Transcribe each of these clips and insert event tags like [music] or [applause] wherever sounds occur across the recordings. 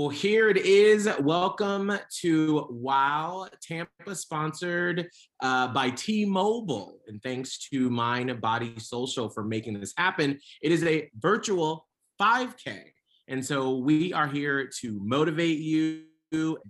Well, here it is. Welcome to Wow Tampa, sponsored uh, by T Mobile. And thanks to Mind Body Social for making this happen. It is a virtual 5K. And so we are here to motivate you.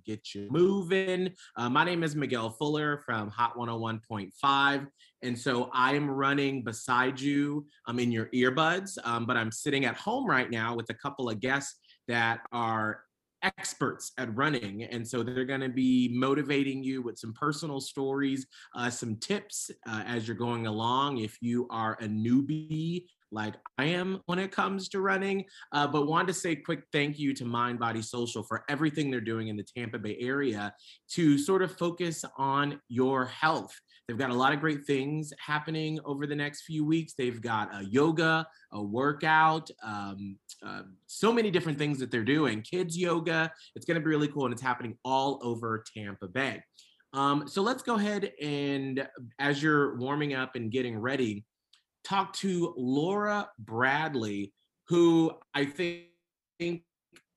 Get you moving. Uh, my name is Miguel Fuller from Hot 101.5. And so I am running beside you. I'm in your earbuds, um, but I'm sitting at home right now with a couple of guests that are experts at running. And so they're going to be motivating you with some personal stories, uh, some tips uh, as you're going along. If you are a newbie, like I am when it comes to running, uh, but wanted to say quick thank you to Mind Body Social for everything they're doing in the Tampa Bay area to sort of focus on your health. They've got a lot of great things happening over the next few weeks. They've got a yoga, a workout, um, uh, so many different things that they're doing. Kids yoga. It's going to be really cool, and it's happening all over Tampa Bay. Um, so let's go ahead and, as you're warming up and getting ready, talk to Laura Bradley, who I think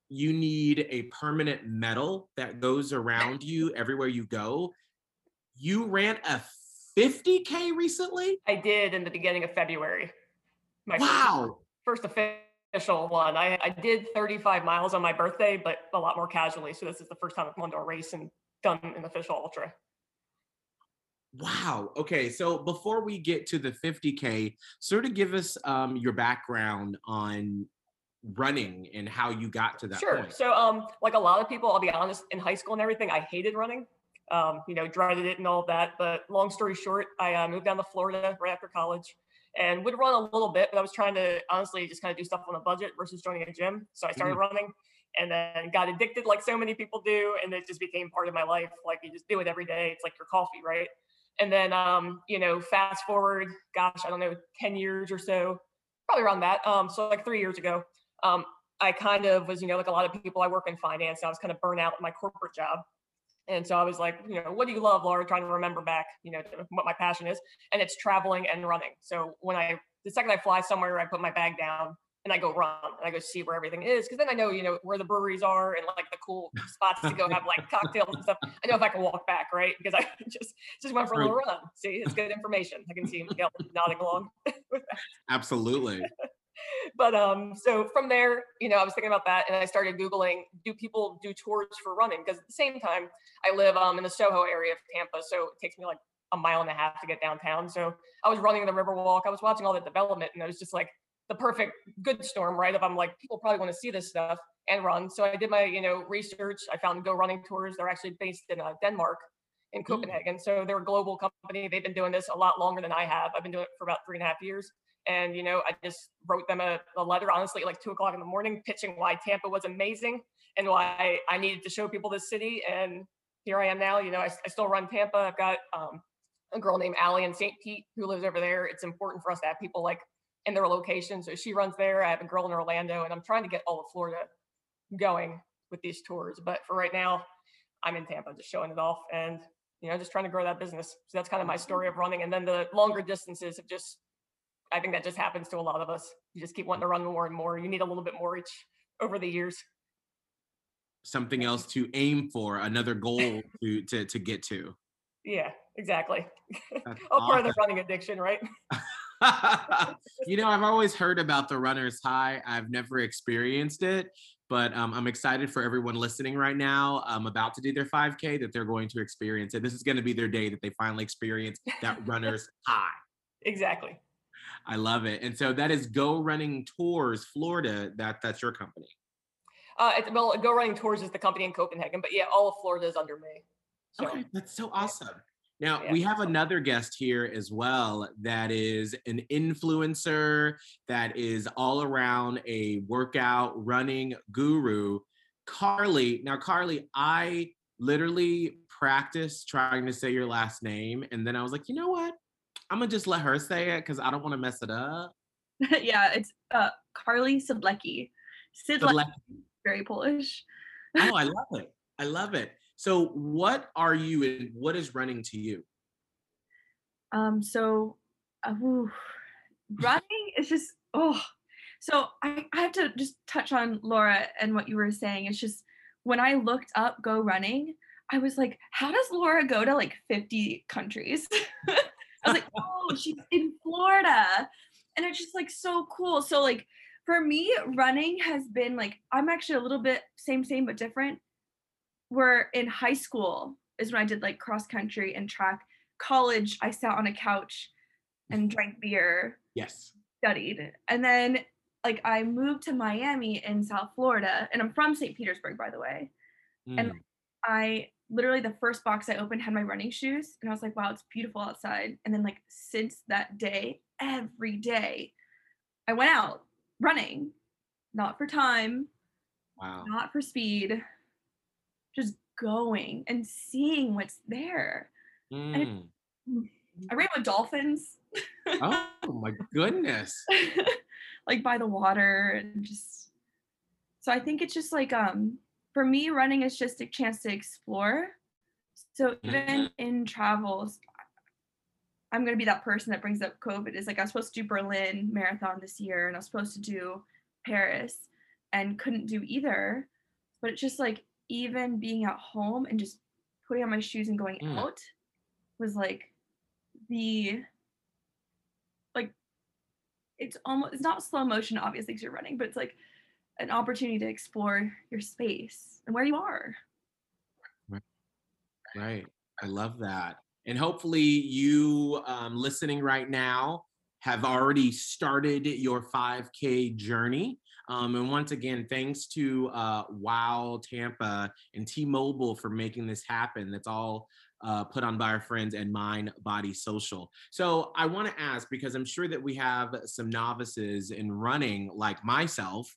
you need a permanent medal that goes around you everywhere you go. You ran a 50K recently? I did in the beginning of February. My wow. First, first official one. I, I did 35 miles on my birthday, but a lot more casually. So this is the first time I've gone to a race and done an official ultra. Wow. Okay. So before we get to the 50K, sort of give us um, your background on running and how you got to that sure. Point. So um, like a lot of people, I'll be honest, in high school and everything, I hated running um, you know, dreaded it and all that. But long story short, I uh, moved down to Florida right after college and would run a little bit, but I was trying to honestly just kind of do stuff on a budget versus joining a gym. So I started mm. running and then got addicted like so many people do. And it just became part of my life. Like you just do it every day. It's like your coffee, right? And then, um, you know, fast forward, gosh, I don't know, 10 years or so, probably around that. Um, so like three years ago, um, I kind of was, you know, like a lot of people, I work in finance. I was kind of burnt out in my corporate job. And so I was like, you know, what do you love, Laura? Trying to remember back, you know, what my passion is. And it's traveling and running. So when I, the second I fly somewhere, I put my bag down and I go run and I go see where everything is. Cause then I know, you know, where the breweries are and like the cool spots to go have like cocktails and stuff. I know if I can walk back, right? Because I [laughs] just, just went for a little run. See, it's good information. I can see Miguel nodding along. [laughs] Absolutely. But um, so from there, you know, I was thinking about that, and I started googling: Do people do tours for running? Because at the same time, I live um in the Soho area of Tampa, so it takes me like a mile and a half to get downtown. So I was running the Riverwalk. I was watching all the development, and it was just like the perfect good storm, right? If I'm like, people probably want to see this stuff and run. So I did my, you know, research. I found Go Running Tours. They're actually based in uh, Denmark, in mm. Copenhagen. So they're a global company. They've been doing this a lot longer than I have. I've been doing it for about three and a half years. And, you know, I just wrote them a, a letter, honestly, like two o'clock in the morning, pitching why Tampa was amazing and why I needed to show people this city. And here I am now. You know, I, I still run Tampa. I've got um, a girl named Allie in St. Pete who lives over there. It's important for us to have people like in their location. So she runs there. I have a girl in Orlando, and I'm trying to get all of Florida going with these tours. But for right now, I'm in Tampa, just showing it off and you know just trying to grow that business. So that's kind of my story of running. And then the longer distances have just I think that just happens to a lot of us. You just keep wanting to run more and more. You need a little bit more each over the years. Something else to aim for, another goal [laughs] to to to get to. Yeah, exactly. [laughs] All part of the running addiction, right? [laughs] you know, I've always heard about the runner's high. I've never experienced it, but um, I'm excited for everyone listening right now. I'm about to do their 5K that they're going to experience it. This is going to be their day that they finally experience that runner's high. Exactly. I love it. And so that is Go Running Tours Florida. That that's your company. Uh, it's, well, Go Running Tours is the company in Copenhagen, but yeah, all of Florida is under me. So, okay, that's so awesome. Now yeah. we have another guest here as well that is an influencer that is all around a workout running guru, Carly. Now, Carly, I literally practiced trying to say your last name, and then I was like, you know what? I'm gonna just let her say it because I don't want to mess it up. [laughs] yeah, it's uh, Carly Sidlecki. Sidlecki, very Polish. oh, I [laughs] love it. I love it. So, what are you and what is running to you? Um. So, uh, running is just oh. So I, I have to just touch on Laura and what you were saying. It's just when I looked up go running, I was like, how does Laura go to like 50 countries? [laughs] I was like, oh, she's in Florida. And it's just like so cool. So like for me, running has been like I'm actually a little bit same, same, but different. Where in high school is when I did like cross country and track. College, I sat on a couch and drank beer. Yes. Studied. And then like I moved to Miami in South Florida, and I'm from St. Petersburg, by the way. Mm. And I literally the first box I opened had my running shoes, and I was like, wow, it's beautiful outside. And then like since that day, every day, I went out running, not for time, wow, not for speed, just going and seeing what's there. Mm. I ran with dolphins. oh my goodness. [laughs] like by the water and just so I think it's just like um for me running is just a chance to explore. So even mm-hmm. in travels, I'm gonna be that person that brings up COVID. Is like I was supposed to do Berlin marathon this year and I was supposed to do Paris and couldn't do either. But it's just like even being at home and just putting on my shoes and going mm. out was like the like it's almost it's not slow motion obviously because you're running but it's like an opportunity to explore your space and where you are right, i love that and hopefully you um, listening right now have already started your 5k journey um, and once again, thanks to uh, Wow Tampa and T-Mobile for making this happen. That's all uh, put on by our friends and Mind Body Social. So I want to ask because I'm sure that we have some novices in running like myself.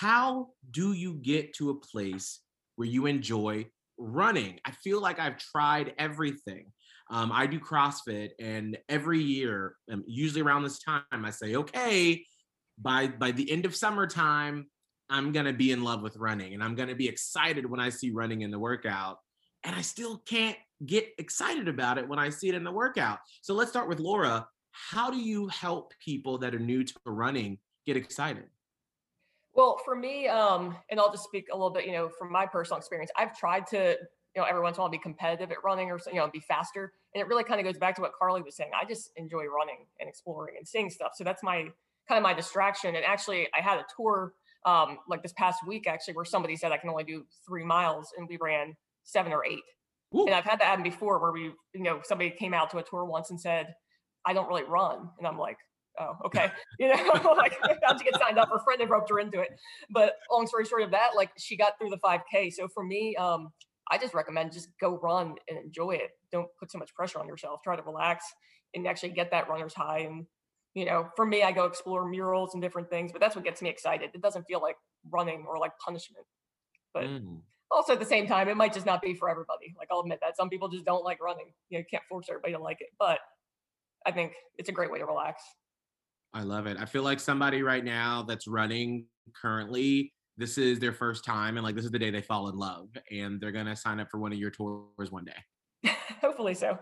How do you get to a place where you enjoy running? I feel like I've tried everything. Um, I do CrossFit, and every year, um, usually around this time, I say, okay, by by the end of summertime, I'm gonna be in love with running, and I'm gonna be excited when I see running in the workout. And I still can't get excited about it when I see it in the workout. So let's start with Laura. How do you help people that are new to running get excited? Well, for me, um, and I'll just speak a little bit, you know, from my personal experience, I've tried to, you know, every once in a while be competitive at running or, you know, be faster. And it really kind of goes back to what Carly was saying. I just enjoy running and exploring and seeing stuff. So that's my kind of my distraction. And actually, I had a tour um, like this past week, actually, where somebody said I can only do three miles and we ran seven or eight. Ooh. And I've had that happen before where we, you know, somebody came out to a tour once and said, I don't really run. And I'm like, oh, okay. [laughs] You know, [laughs] like how'd you get signed up? Her friend had roped her into it. But long story short of that, like she got through the 5K. So for me, um, I just recommend just go run and enjoy it. Don't put too much pressure on yourself. Try to relax and actually get that runner's high. And, you know, for me, I go explore murals and different things, but that's what gets me excited. It doesn't feel like running or like punishment. But mm also at the same time, it might just not be for everybody. Like I'll admit that some people just don't like running. You, know, you can't force everybody to like it, but I think it's a great way to relax. I love it. I feel like somebody right now that's running currently, this is their first time and like this is the day they fall in love and they're going to sign up for one of your tours one day. [laughs] Hopefully so.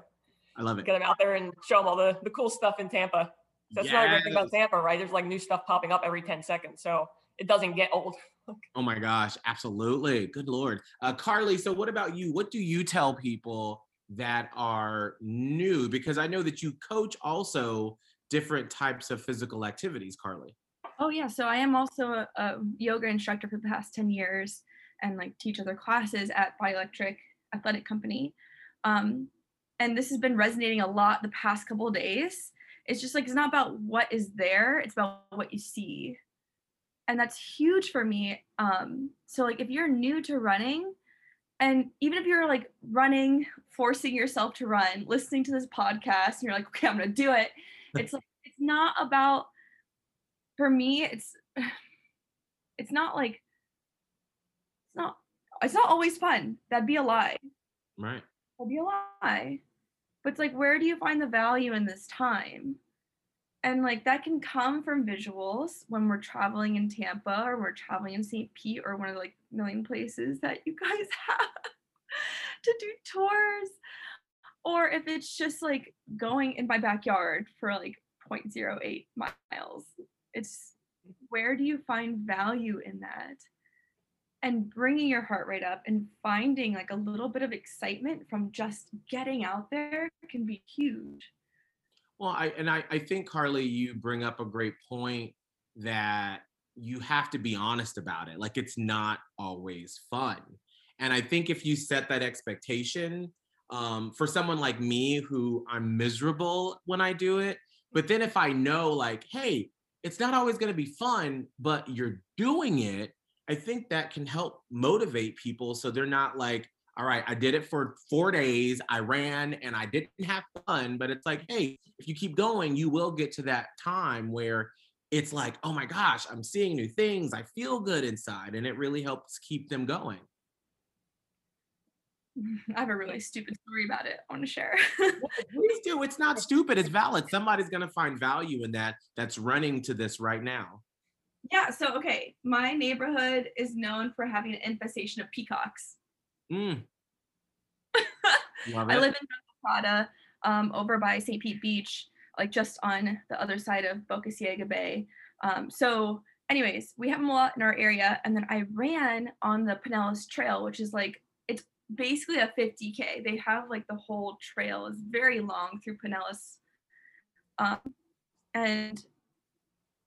I love it. Get them out there and show them all the, the cool stuff in Tampa. That's yes. another great thing about Tampa, right? There's like new stuff popping up every 10 seconds. So it doesn't get old. [laughs] oh my gosh, absolutely. Good Lord. Uh, Carly, so what about you? What do you tell people that are new? Because I know that you coach also different types of physical activities, Carly. Oh, yeah. So I am also a, a yoga instructor for the past 10 years and like teach other classes at Body Electric Athletic Company. Um, and this has been resonating a lot the past couple days. It's just like, it's not about what is there, it's about what you see and that's huge for me um so like if you're new to running and even if you're like running forcing yourself to run listening to this podcast and you're like okay i'm gonna do it it's like it's not about for me it's [sighs] it's not like it's not it's not always fun that'd be a lie right that'd be a lie but it's like where do you find the value in this time and like that can come from visuals when we're traveling in Tampa or we're traveling in St. Pete or one of the like million places that you guys [laughs] have to do tours. Or if it's just like going in my backyard for like 0.08 miles. It's where do you find value in that? and bringing your heart rate up and finding like a little bit of excitement from just getting out there can be huge. Well, I and I, I think Carly, you bring up a great point that you have to be honest about it. Like it's not always fun. And I think if you set that expectation, um, for someone like me who I'm miserable when I do it, but then if I know like, hey, it's not always going to be fun, but you're doing it, I think that can help motivate people so they're not like, all right, I did it for four days, I ran and I didn't have fun, but it's like, hey, if you keep going, you will get to that time where it's like, oh my gosh, I'm seeing new things, I feel good inside, and it really helps keep them going. [laughs] I have a really stupid story about it. I want to share. Please do. It's not stupid. It's valid. Somebody's going to find value in that that's running to this right now. Yeah. So, okay. My neighborhood is known for having an infestation of peacocks. Mm. [laughs] I live in Prada, um, over by St. Pete Beach, like just on the other side of Boca Ciega Bay. Um, so, anyways, we have them a lot in our area. And then I ran on the Pinellas Trail, which is like basically a 50k. They have like the whole trail is very long through Pinellas, um, and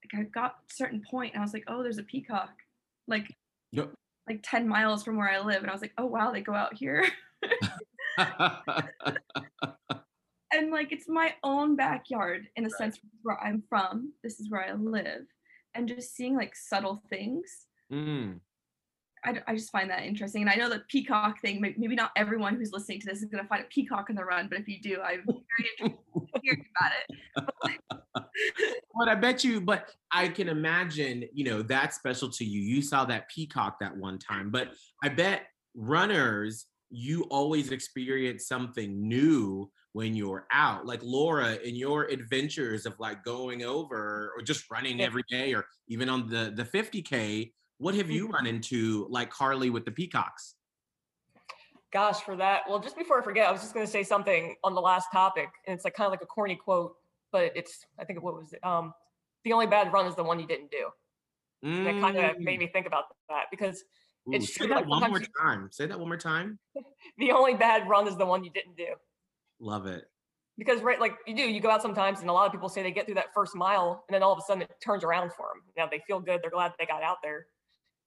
like I got a certain point, and I was like, oh, there's a peacock, like yep. like 10 miles from where I live, and I was like, oh wow, they go out here. [laughs] and like it's my own backyard in a right. sense where I'm from. This is where I live, and just seeing like subtle things. Mm. I, I just find that interesting. And I know the peacock thing, maybe not everyone who's listening to this is going to find a peacock in the run, but if you do, I'm very interested in hearing [laughs] about it. but I bet you, but I can imagine, you know, that's special to you. You saw that peacock that one time, but I bet runners, you always experience something new when you're out. Like Laura, in your adventures of like going over or just running every day or even on the the 50K, what have you mm-hmm. run into, like Carly with the peacocks? Gosh, for that. Well, just before I forget, I was just going to say something on the last topic, and it's like kind of like a corny quote, but it's I think what was it? Um, the only bad run is the one you didn't do. Mm. It kind of made me think about that because Ooh, it's true. Say that like, one more time. Say that one more time. [laughs] the only bad run is the one you didn't do. Love it. Because right, like you do, you go out sometimes, and a lot of people say they get through that first mile, and then all of a sudden it turns around for them. Now they feel good, they're glad they got out there,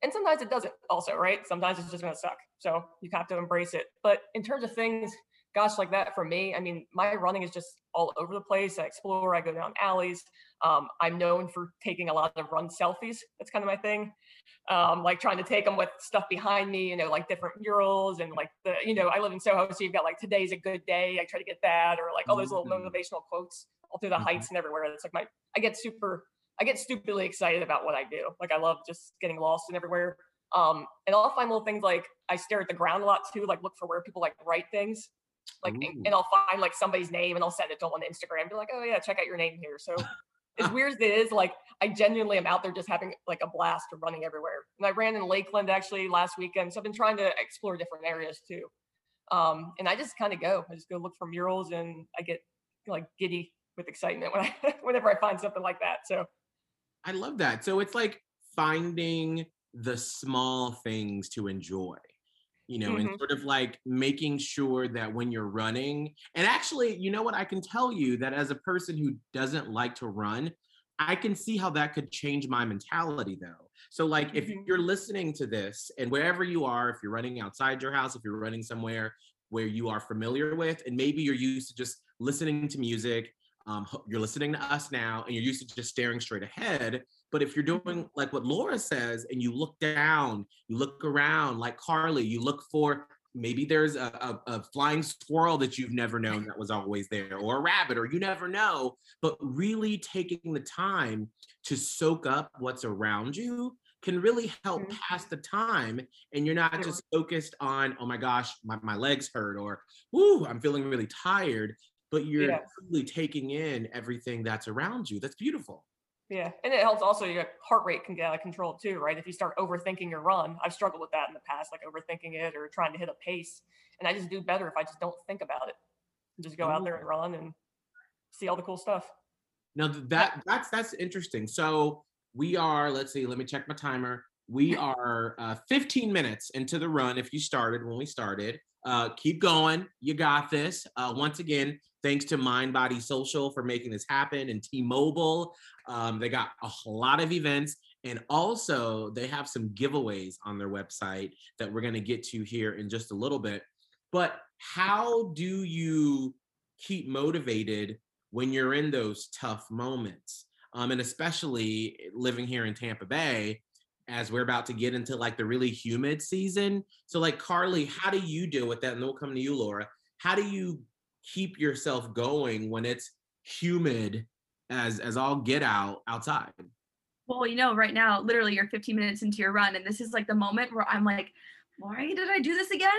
and sometimes it doesn't also right? Sometimes it's just going to suck so you have to embrace it. But in terms of things gosh like that for me i mean my running is just all over the place. I explore i go down alleys. Um, i'm known for taking a lot of run selfies. That's kind of my thing. Um, like trying to take them with stuff behind me you know like different murals and like the you know i live in soho so you've got like today's a good day i try to get that or like all those little mm-hmm. motivational quotes all through the mm-hmm. heights and everywhere. It's like my i get super I get stupidly excited about what I do. Like I love just getting lost and everywhere. Um, and I'll find little things like I stare at the ground a lot too, like look for where people like write things. Like and, and, I'll find like somebody's name and I'll send it to them on Instagram. Be like, oh yeah, check out your name here. So as [laughs] weird as it is, like I genuinely am out there just having like a blast of running everywhere. And I ran in Lakeland actually last weekend. So I've been trying to explore different areas too. Um, and I just kind of go. I just go look for murals and I get like giddy with excitement when I [laughs] whenever I find something like that. So I love that. So it's like finding the small things to enjoy, you know, mm-hmm. and sort of like making sure that when you're running, and actually, you know what, I can tell you that as a person who doesn't like to run, I can see how that could change my mentality though. So, like, if mm-hmm. you're listening to this and wherever you are, if you're running outside your house, if you're running somewhere where you are familiar with, and maybe you're used to just listening to music um, you're listening to us now and you're used to just staring straight ahead. But if you're mm-hmm. doing like what Laura says and you look down, you look around like Carly, you look for maybe there's a, a, a, flying squirrel that you've never known that was always there or a rabbit or you never know but really taking the time to soak up what's around you can really help mm-hmm. pass the time and you're not just focused on oh my gosh my, my legs hurt or ooh i'm feeling really tired but you're yeah. really taking in everything that's around you. That's beautiful. Yeah, and it helps also your heart rate can get out of control too, right? If you start overthinking your run, I've struggled with that in the past, like overthinking it or trying to hit a pace, and I just do better if I just don't think about it, just go out there and run and see all the cool stuff. Now that that's that's interesting. So we are, let's see, let me check my timer. We [laughs] are uh, 15 minutes into the run. If you started when we started, uh, keep going. You got this. Uh, once again, thanks to Mind Body Social for making this happen and T-Mobile. Um, they got a lot of events and also they have some giveaways on their website that we're going to get to here in just a little bit. But how do you keep motivated when you're in those tough moments? Um, and especially living here in Tampa Bay, as we're about to get into like the really humid season. So, like, Carly, how do you deal with that? And we'll come to you, Laura. How do you keep yourself going when it's humid as as all get out outside? Well, you know, right now, literally, you're 15 minutes into your run, and this is like the moment where I'm like, why did I do this again?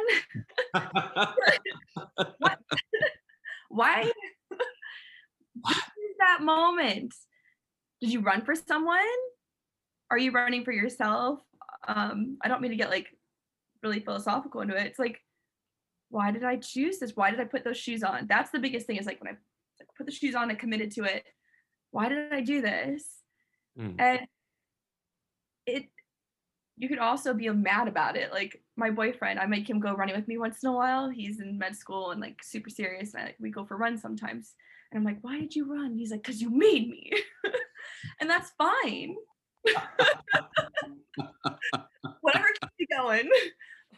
what? [laughs] why? [laughs] is that moment. Did you run for someone? Are you running for yourself? Um, I don't mean to get like really philosophical into it. It's like, why did I choose this? Why did I put those shoes on? That's the biggest thing is like when I put the shoes on and committed to it. Why did I do this? Mm. And it you could also be mad about it. Like my boyfriend, I make him go running with me once in a while. He's in med school and like super serious. And I, we go for runs sometimes. And I'm like, why did you run? He's like, because you made me. [laughs] and that's fine. Whatever keeps you going.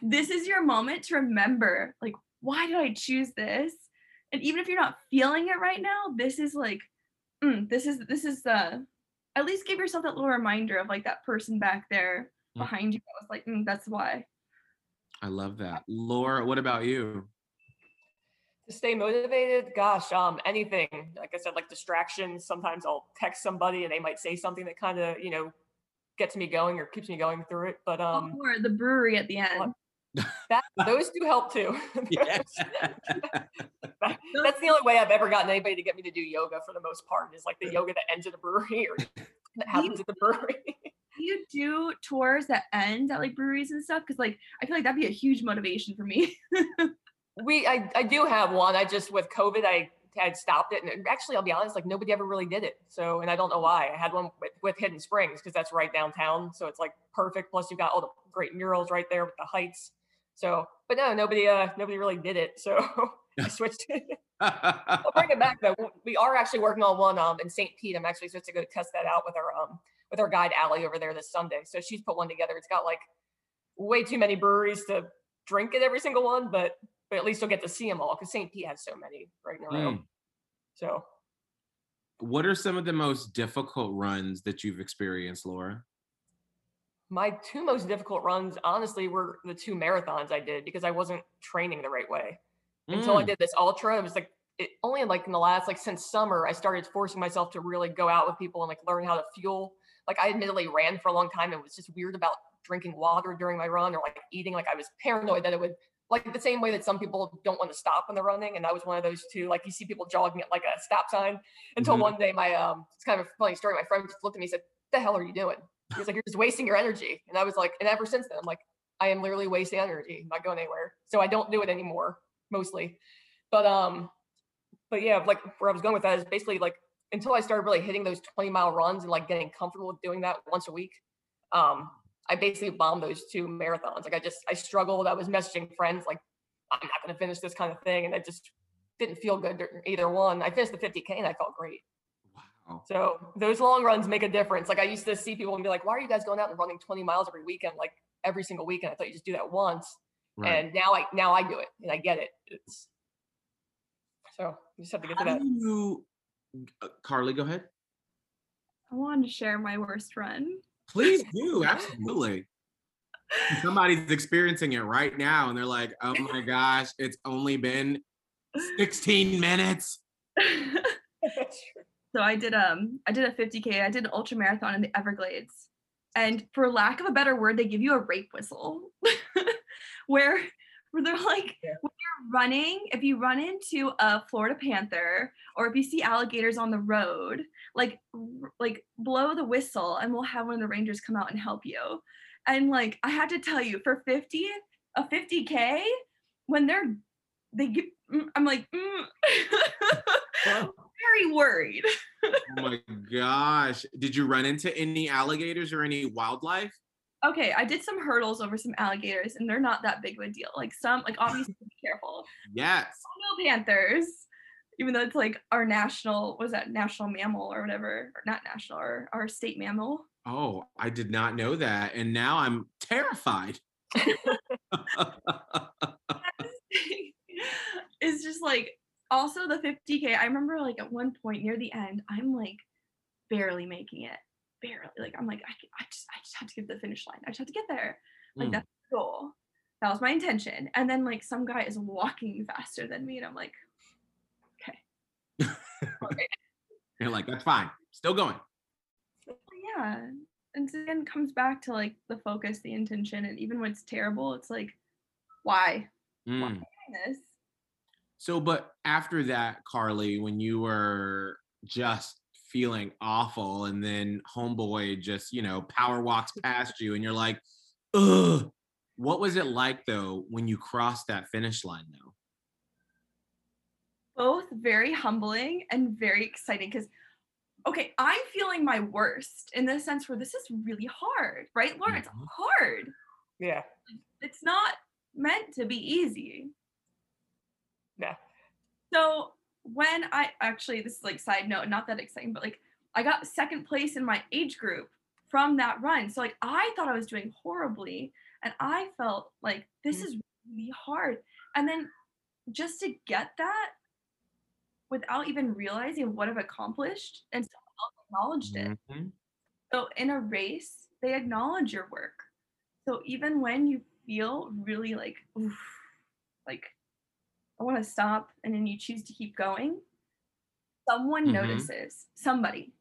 This is your moment to remember, like, why did I choose this? And even if you're not feeling it right now, this is like, mm, this is this is the. Uh, at least give yourself that little reminder of like that person back there mm. behind you. I was like, mm, that's why. I love that. Laura, what about you? To stay motivated, gosh, um, anything. Like I said, like distractions. Sometimes I'll text somebody and they might say something that kind of, you know, gets me going or keeps me going through it. But um or the brewery at the end. [laughs] That those do help too. [laughs] [laughs] that's the only way I've ever gotten anybody to get me to do yoga for the most part is like the yoga that ends at the brewery or that happens at the brewery. you do tours that end at like breweries and stuff? Because like I feel like that'd be a huge motivation for me. we I, I do have one. I just with COVID I had stopped it and actually I'll be honest, like nobody ever really did it. So and I don't know why. I had one with, with Hidden Springs because that's right downtown. So it's like perfect. Plus you've got all the great murals right there with the heights. So but no, nobody uh nobody really did it. So [laughs] I switched it. [laughs] I'll bring it back though. We are actually working on one um in St. Pete. I'm actually supposed to go test that out with our um with our guide Allie over there this Sunday. So she's put one together. It's got like way too many breweries to drink at every single one, but but at least you'll get to see them all because St. Pete has so many right in a row. Mm. So, what are some of the most difficult runs that you've experienced, Laura? My two most difficult runs, honestly, were the two marathons I did because I wasn't training the right way. Mm. Until I mm. did this ultra, it was like it only like in the last like since summer, I started forcing myself to really go out with people and like learn how to fuel like I admittedly ran for a long time and was just weird about drinking water during my run or like eating. Like I was paranoid that it would like the same way that some people don't want to stop when they're running. And that was one of those two. Like you see people jogging at like a stop sign until mm-hmm. one day my um it's kind of a funny story. My friend just looked at me and said, The hell are you doing? He was like, You're just wasting your energy. And I was like, and ever since then, I'm like, I am literally wasting energy. I'm not going anywhere. So I don't do it anymore, mostly. But um, but yeah, like where I was going with that is basically like until I started really hitting those 20 mile runs and like getting comfortable with doing that once a week, um, I basically bombed those two marathons. Like I just I struggled. I was messaging friends like I'm not going to finish this kind of thing, and I just didn't feel good either one. I finished the 50k and I felt great. Wow. So those long runs make a difference. Like I used to see people and be like, "Why are you guys going out and running 20 miles every weekend? Like every single weekend? I thought you just do that once." Right. And now I now I do it and I get it. It's so you just have to get How to that. You uh, Carly, go ahead. I wanted to share my worst run. Please do, absolutely. Somebody's experiencing it right now, and they're like, "Oh my gosh, it's only been 16 minutes." [laughs] so I did um I did a 50k. I did an ultra marathon in the Everglades, and for lack of a better word, they give you a rape whistle, [laughs] where where they're [laughs] like yeah. when you're running if you run into a florida panther or if you see alligators on the road like like blow the whistle and we'll have one of the rangers come out and help you and like i had to tell you for 50 a 50k when they're they get mm, i'm like mm. [laughs] very worried [laughs] oh my gosh did you run into any alligators or any wildlife okay, I did some hurdles over some alligators, and they're not that big of a deal. Like some, like obviously, be careful. Yes. No panthers, even though it's like our national was that national mammal or whatever, or not national, or our state mammal. Oh, I did not know that, and now I'm terrified. [laughs] [laughs] it's just like also the 50k. I remember like at one point near the end, I'm like barely making it, barely. Like I'm like I, I just I just have to get to the finish line. I just have to get there. Like Mm. that's the goal. That was my intention. And then like some guy is walking faster than me, and I'm like, okay. [laughs] You're like, that's fine. Still going. yeah. And so again, comes back to like the focus, the intention, and even when it's terrible, it's like, why? Mm. Doing this? So, but after that, Carly, when you were just feeling awful, and then homeboy just, you know, power walks [laughs] past you, and you're like, ugh. What was it like though when you crossed that finish line though? both very humbling and very exciting because okay i'm feeling my worst in the sense where this is really hard right lauren it's Mhm. hard Yeah. it's not meant to be easy Yeah. so when i actually this is like side note not that exciting but like i got second place in my age group from that run so like i thought i was doing horribly and i felt like this Mm. is really hard and then just to get that without even realizing what I've accomplished and someone else acknowledged it. Mhm. So in a race, they acknowledge your work. So even when you feel really like, oof, like I want to stop, and then you choose to keep going, someone Mhm. notices. Somebody.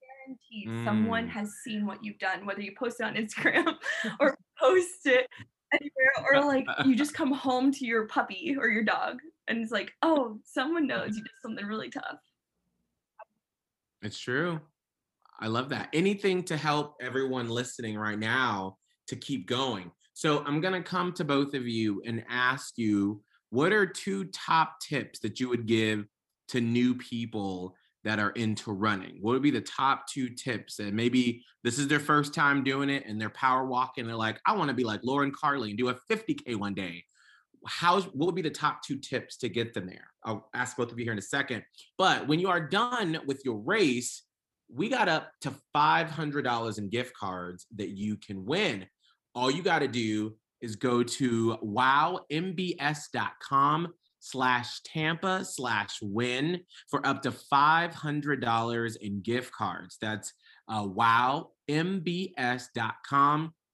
Guaranteed, someone Mm. has seen what you've done, whether you post it on Instagram [laughs] or post it anywhere, or [laughs] like you just come home to your puppy or your dog, and it's like, oh, someone knows you did something really tough. It's true. I love that. Anything to help everyone listening right now to keep going. So I'm going to come to both of you and ask you what are two top tips that you would give to new people that are into running? What would be the top two tips that maybe this is their first time doing it and they're power walking? They're like, I want to be like Lauren Carly and do a 50K one day. How's what would be the top two tips to get them there? I'll ask both of you here in a second. But when you are done with your race, we got up to $500 in gift cards that you can win. All you got to do is go to wowmbs.com slash Tampa slash win for up to $500 in gift cards. That's uh, wowmbs.com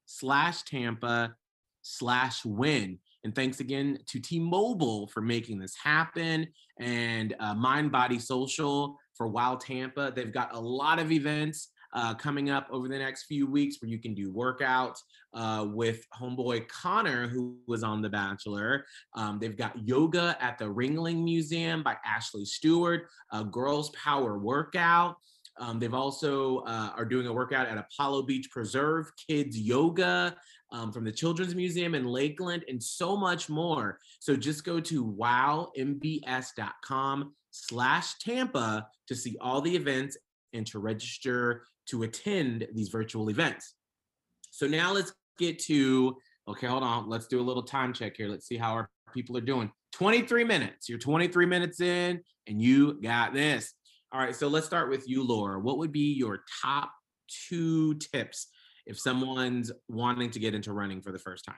slash Tampa slash win. And thanks again to T-Mobile for making this happen and uh, Mind Body Social for Wow Tampa. They've got a lot of events uh, coming up over the next few weeks where you can do workouts uh, with homeboy Connor, who was on The Bachelor. Um, they've got yoga at the Ringling Museum by Ashley Stewart, a girls' power workout. Um, they've also uh, are doing a workout at Apollo Beach Preserve, kids yoga um, from the Children's Museum in Lakeland, and so much more. So just go to wowmbs.com slash Tampa to see all the events and to register to attend these virtual events. So now let's get to, okay, hold on. Let's do a little time check here. Let's see how our people are doing. 23 minutes. You're 23 minutes in and you got this. All right, so let's start with you, Laura. What would be your top two tips if someone's wanting to get into running for the first time?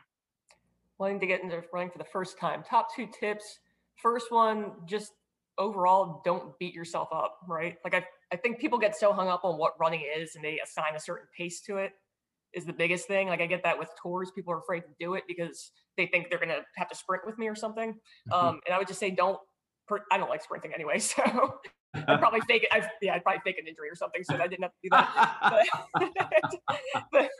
wanting to get into running for the first time. Top two tips. First one, just overall, don't beat yourself up, right? Like I, I think people get so hung up on what running is and they assign a certain pace to it is the biggest thing. Like I get that with tours, people are afraid to do it because they think they're gonna have to sprint with me or something. Um, and I would just say don't. I don't like sprinting anyway, [laughs] so I'd [laughs] probably fake it. I'd, yeah, I'd probably fake an injury or something, so I didn't have to do that but, [laughs] but,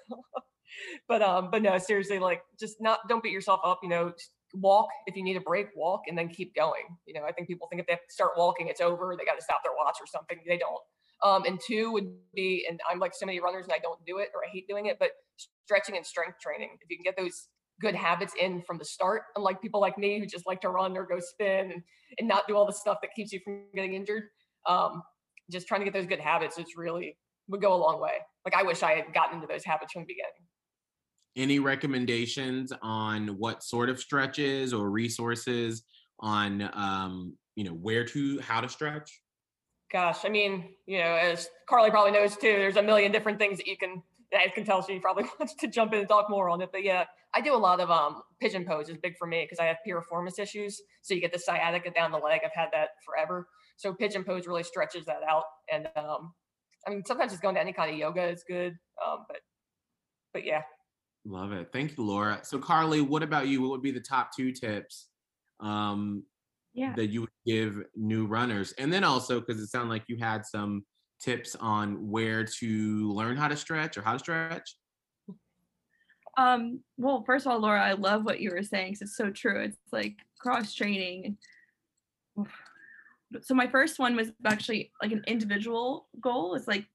but um but no seriously like just not don't beat yourself up you know walk if you need a break walk and then keep going. You know i think people think if they start walking it's over they got to stop their watch or something they don't. Um and two would be and i'm like so many runners and i don't do it or i hate doing it but stretching and strength training. If you can get those good habits in from the start unlike people like me who just like to run or go spin and, and not do all the stuff that keeps you from getting injured um just trying to get those good habits it's really would go a long way. Like i wish i had gotten into those habits from the beginning any recommendations on what sort of stretches or resources on um, you know where to how to stretch? Gosh, I mean, you know, as Carly probably knows too, there's a million different things that you can. I can tell she probably [laughs] wants to jump in and talk more on it, but yeah, I do a lot of um pigeon pose is big for me because I have piriformis issues. So you get the sciatica down the leg. I've had that forever. So pigeon pose really stretches that out. And um, I mean, sometimes just going to any kind of yoga is good. Um, but but yeah. Love it. Thank you, Laura. So Carly, what about you? What would be the top two tips um, Yeah. that you would give new runners? And then also, because it sounded like you had some tips on where to learn how to stretch or how to stretch. Um, well, first of all, Laura, I love what you were saying because it's so true. It's like cross training. So my first one was actually like an individual goal. It's like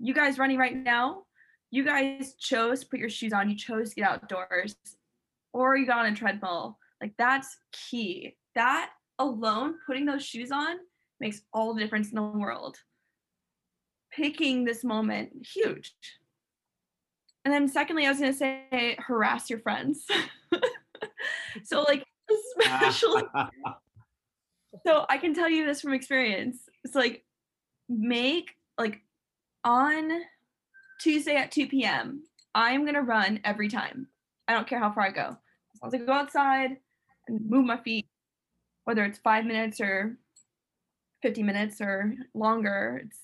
you guys running right now, you guys chose to put your shoes on, you chose to get outdoors, or you got on a treadmill. Like that's key. That alone, putting those shoes on makes all the difference in the world. Picking this moment, huge. And then secondly, I was gonna say harass your friends. [laughs] so like especially [laughs] so I can tell you this from experience. It's like make like on Tuesday at 2 p.m. I'm gonna run every time. I don't care how far I go. As long as I go outside and move my feet, whether it's five minutes or 50 minutes or longer, it's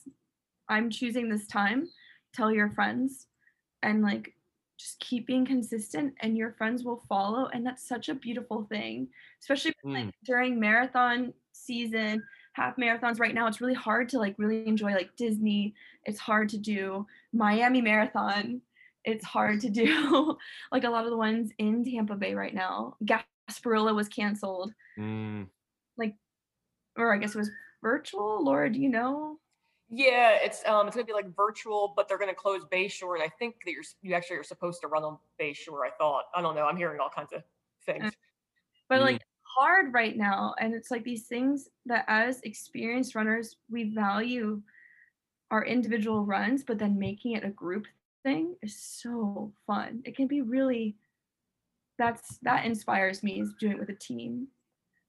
I'm choosing this time. Tell your friends and like just keep being consistent and your friends will follow and that's such a beautiful thing especially like hmm. during marathon season half marathons right now it's really hard to like really enjoy like disney it's hard to do miami marathon it's hard to do [laughs] like a lot of the ones in tampa bay right now gasparilla was canceled Mm, or i guess it was virtual laura do you know Yeah, it's um it's gonna be like virtual, but they're gonna close Bayshore, and I think that you're you actually are supposed to run on Bayshore. I thought I don't know. I'm hearing all kinds of things. but Mm. like hard right now and it's like these things that as experienced runners we value our individual runs but then making it a group thing is so fun it can be really that's that inspires me is doing it with a team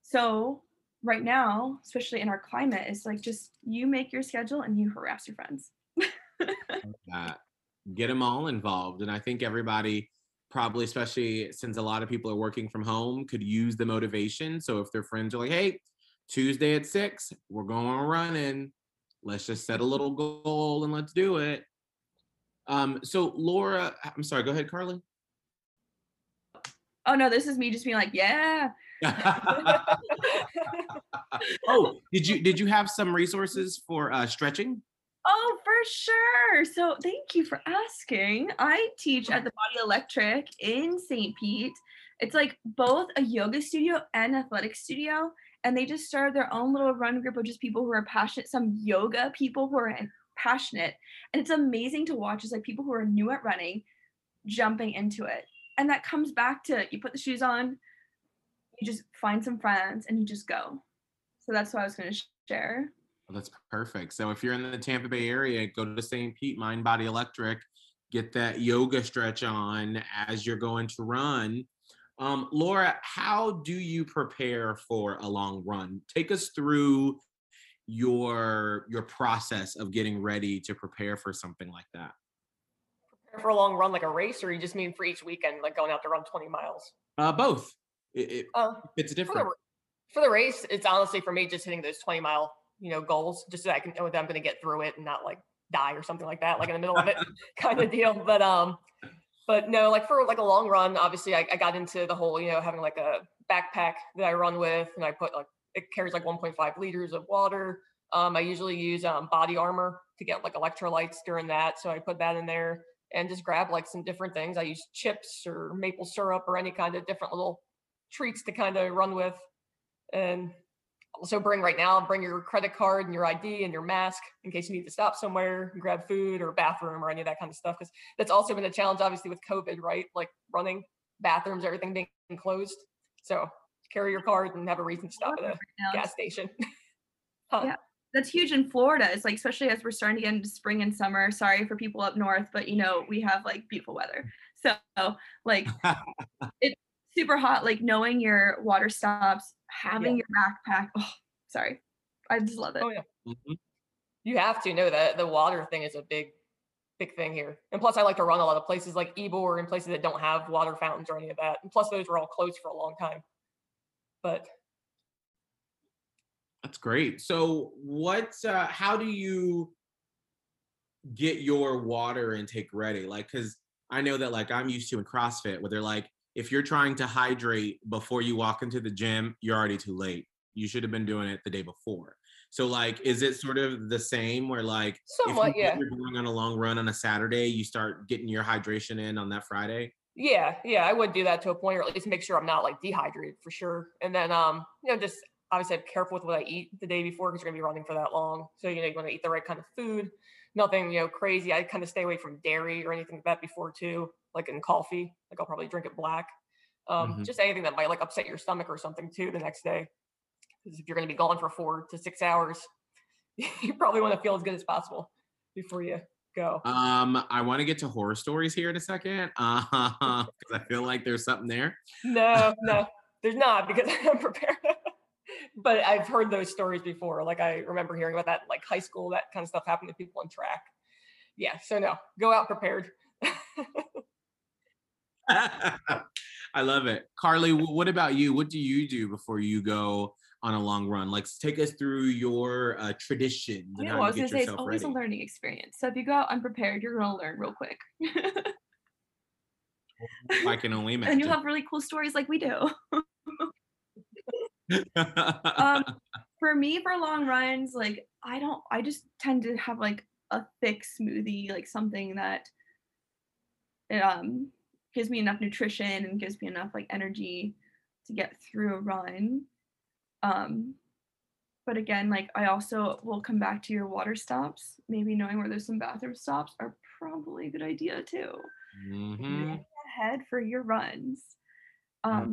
so right now especially in our climate it's like just you make your schedule and you harass your friends. Get them all involved, and I think everybody probably, especially since a lot of people are working from home, could use the motivation. So if their friends are like, "Hey, Tuesday at six, we're going running. Let's just set a little goal and let's do it." Um, so Laura, I'm sorry. Go ahead, Carly. oh no this is me just being like yeah [laughs] oh, did you did you have some resources for uh, stretching? Oh, for sure. So thank you for asking. I teach at the Body Electric in St. Pete. It's like both a yoga studio and athletic studio. And they just started their own little run group of just people who are passionate, some yoga people who are passionate. And it's amazing to watch. It's like people who are new at running jumping into it. And that comes back to you put the shoes on, you just find some friends and you just go. So that's what I was going to share. Well, that's perfect. So if you're in the Tampa Bay area, go to St. Pete Mind Body Electric, get that yoga stretch on as you're going to run. Um, Laura, how do you prepare for a long run? Take us through your your process of getting ready to prepare for something like that. Prepare for a long run like a race, or you just mean for each weekend, like going out to run 20 miles? Uh, both. It, it, Uh, it's for different. the for the race, it's honestly for me just hitting those 20 mile, you know, goals, just so I can know that I'm going to get through it and not like die or something like that, like in the middle of it, [laughs] kind of deal. But um, but no, like for like a long run, obviously I, I got into the whole, you know, having like a backpack that I run with, and I put like it carries like 1.5 liters of water. Um, I usually use um, BodyArmor to get like electrolytes during that, so I put that in there and just grab like some different things. I use chips or maple syrup or any kind of different little treats to kind of run with and also bring right now bring your credit card and your id and your mask in case you need to stop somewhere and grab food or bathroom or any of that kind of stuff because that's also been a challenge obviously with covid right like running bathrooms everything being closed so carry your card and have a reason to stop at a Now, gas station [laughs] Huh. Yeah. that's huge in Florida. It's like especially as we're starting to get into spring and summer. Sorry for people up north, but you know we have like beautiful weather. So like [laughs] it's super hot, like knowing your water stops, having your backpack. Oh, sorry. I just love it. Oh yeah. Mhm. You have to know that the water thing is a big, big thing here. And plus, I like to run a lot of places like Ebor and places that don't have water fountains or any of that. And plus, those were all closed for a long time. But That's great. So, what? Uh, how do you get your water intake ready? Like, because I know that, like, I'm used to in CrossFit, where they're like, if you're trying to hydrate before you walk into the gym, you're already too late. You should have been doing it the day before. So, like, is it sort of the same where, like, somewhat, if you, yeah. you're going on a long run on a Saturday, you start getting your hydration in on that Friday? Yeah, yeah, I would do that to a point, or at least make sure I'm not like dehydrated for sure. And then, um, you know, just obviously be careful with what I eat the day before because you're gonna be running for that long. So you know, you want to eat the right kind of food, nothing you know crazy. I kind of stay away from dairy or anything like that before too, like in coffee. Like I'll probably drink it black. Um, Mhm. just anything that might like upset your stomach or something too the next day. Because if you're gonna be gone for four to six hours, [laughs] you probably want to feel as good as possible before you go. Um, I want to get to horror stories here in a second, [laughs] because I feel like there's something there. No, [laughs] no, there's not because I'm prepared. But I've heard those stories before. Like I remember hearing about that, like high school, that kind of stuff happened to people on track. Yeah, so no, go out prepared. [laughs] I love it. Carly, what about you? What do you do before you go on a long run? Like, take us through your uh, traditions Yeah, how well, I you was gonna get say it's yourself always ready. a learning experience. So if you go out unprepared, you're gonna learn real quick. I can only imagine. and you have really cool stories like we do. [laughs] um [laughs] for me for long runs like i don't i just tend to have like a thick smoothie like something that um gives me enough nutrition and gives me enough like energy to get through a run um but again like i also will come back to your water stops maybe knowing where there's some bathroom stops are probably a good idea too Mhm. ahead for your runs. Um,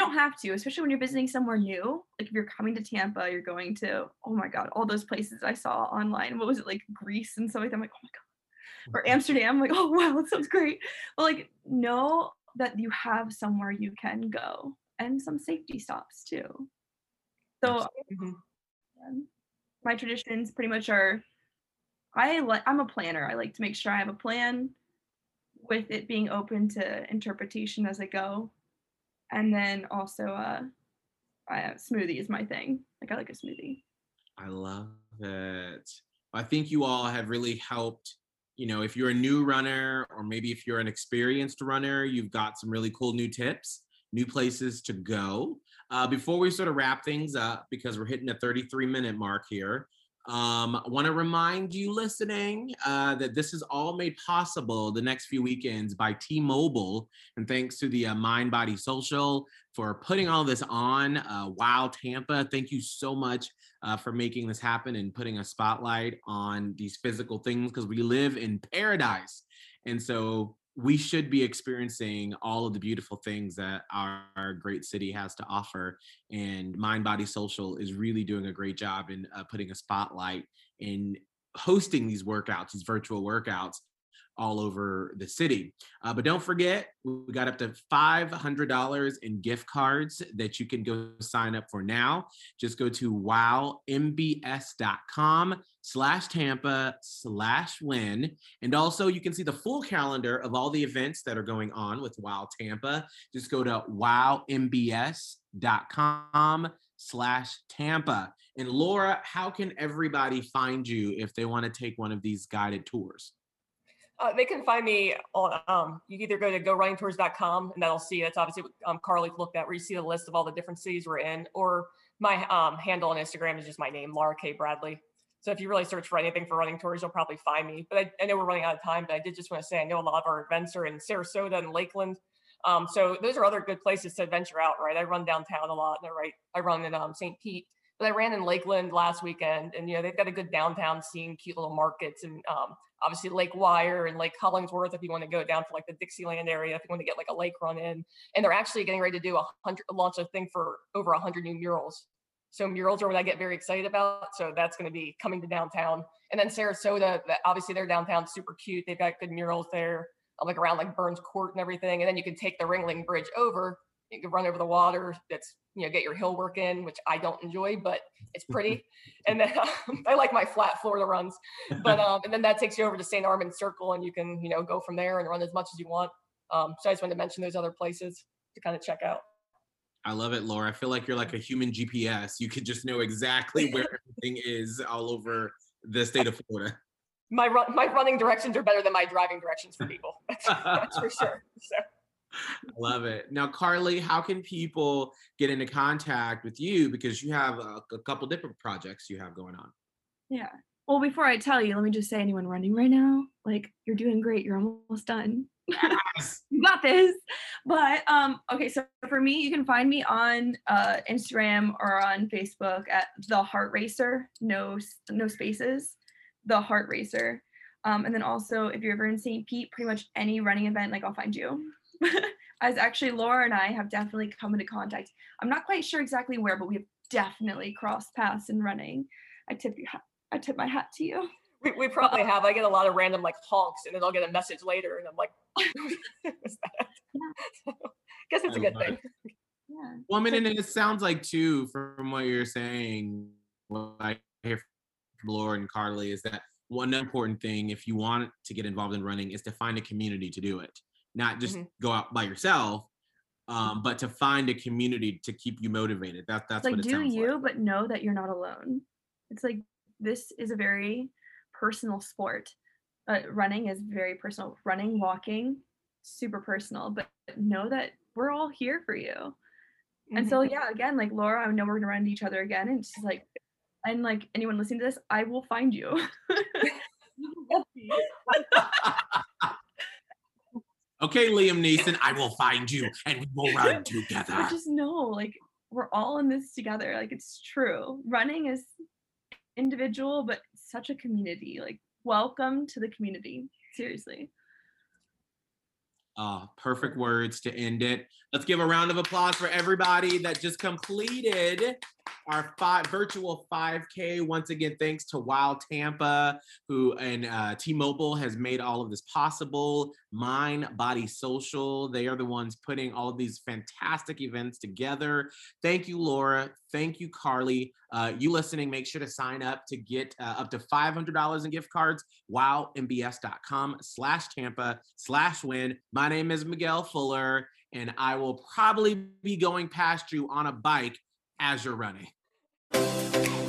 you don't have to, especially when you're visiting somewhere new. Like if you're coming to Tampa, you're going to, oh my God, all those places I saw online. What was it like Greece and stuff like that? I'm like, oh my God. Or Amsterdam, I'm like, [laughs] oh wow, that sounds great. But like know that you have somewhere you can go and some safety stops too. So Mhm. um, my traditions pretty much are I like I'm a planner. I like to make sure I have a plan with it being open to interpretation as I go. And then also uh I, smoothie is my thing. Like I like a smoothie. I love it. I think you all have really helped. You know, if you're a new runner, or maybe if you're an experienced runner, you've got some really cool new tips, new places to go. Uh, before we sort of wrap things up, because we're hitting a 33 minute mark here, um, I want to remind you listening uh, that this is all made possible the next few weekends by T-Mobile, and thanks to the uh, Mind Body Social for putting all this on. Uh, wow, Tampa! Thank you so much uh, for making this happen and putting a spotlight on these physical things because we live in paradise. And so we should be experiencing all of the beautiful things that our, our great city has to offer. And Mind Body Social is really doing a great job in uh, putting a spotlight in hosting these workouts, these virtual workouts all over the city. Uh, but don't forget, we got up to $500 in gift cards that you can go sign up for now. Just go to wowmbs.com slash Tampa slash win. And also you can see the full calendar of all the events that are going on with Wow Tampa. Just go to wowmbs.com slash Tampa. And Laura, how can everybody find you if they want to take one of these guided tours? Uh, they can find me on, um, you either go to gorunningtours.com and that'll see, that's obviously what um, Carly looked at, where you see the list of all the different cities we're in, or my um, handle on Instagram is just my name, Laura K. Bradley. So if you really search for anything for running tours, you'll probably find me. But I, I know we're running out of time, but I did just want to say, I know a lot of our events are in Sarasota and Lakeland. Um, so those are other good places to venture out, right? I run downtown a lot and I, right, I run in um, St. Pete, but I ran in Lakeland last weekend and, you know, they've got a good downtown scene, cute little markets and um, obviously Lake Wire and Lake Hollingsworth if you want to go down to like the Dixieland area, if you want to get like a lake run in. And they're actually getting ready to do a hundred launch a thing for over a hundred new murals. So murals are what I get very excited about. So that's going to be coming to downtown. And then Sarasota, obviously their downtown super cute. They've got good murals there. like around like Burns Court and everything. And then you can take the Ringling Bridge over. You can run over the water. That's you know get your hill work in, which I don't enjoy, but it's [laughs] pretty. and then um, [laughs] I like my flat Florida runs. But [laughs] um, and then that takes you over to St. Armand Circle, and you can you know go from there and run as much as you want. Um, so I just wanted to mention those other places to kind of check out. I love it, Laura. I feel like you're like a human GPS. You could just know exactly where everything is all over the state of Florida. My run, my running directions are better than my driving directions for people. That's, that's for sure. So. I love it. Now, Carly, how can people get into contact with you because you have a, a couple different projects you have going on? Yeah. Well, before I tell you, let me just say anyone running right now, like you're doing great. You're almost done. [laughs] Yes. you got this. But um, okay, so for me, you can find me on uh, Instagram or on Facebook at the Heart Racer, no no spaces, the Heart Racer. Um, and then also, if you're ever in St. Pete, pretty much any running event, like I'll find you. [laughs] As actually, Laura and I have definitely come into contact. I'm not quite sure exactly where, but we have definitely crossed paths in running. I tip you, I tip my hat to you. We, we probably have. I get a lot of random like honks, and then I'll get a message later, and I'm like, [laughs] "What's that?" [laughs] So, guess it's a I good love thing. Yeah. Well, I mean, and it sounds like too, from what you're saying, what I hear from Laura and Carly is that one important thing, if you want to get involved in running, is to find a community to do it, not just Mhm. go out by yourself, um, but to find a community to keep you motivated. That that's like do you like. but know that you're not alone it's like this is a very personal sport uh, running is very personal running walking super personal but know that we're all here for you and so Mhm. yeah again like laura i know we're gonna run into each other again and it's just like and like anyone listening to this i will find you [laughs] Okay, Liam Neeson, I will find you and we will run [laughs] together. just know like we're all in this together like it's true running is individual but such a community like welcome to the community seriously Ah, perfect words to end it. Let's give a round of applause for everybody that just completed our five virtual 5K. Once again, thanks to Wow Tampa, who and uh, T-Mobile has made all of this possible. Mind Body Social, they are the ones putting all of these fantastic events together. Thank you, Laura. Thank you, Carly. Uh, you listening, make sure to sign up to get uh, up to $500 in gift cards. WowMBS.com slash Tampa slash win. My name is Miguel Fuller, and I will probably be going past you on a bike as you're running. Música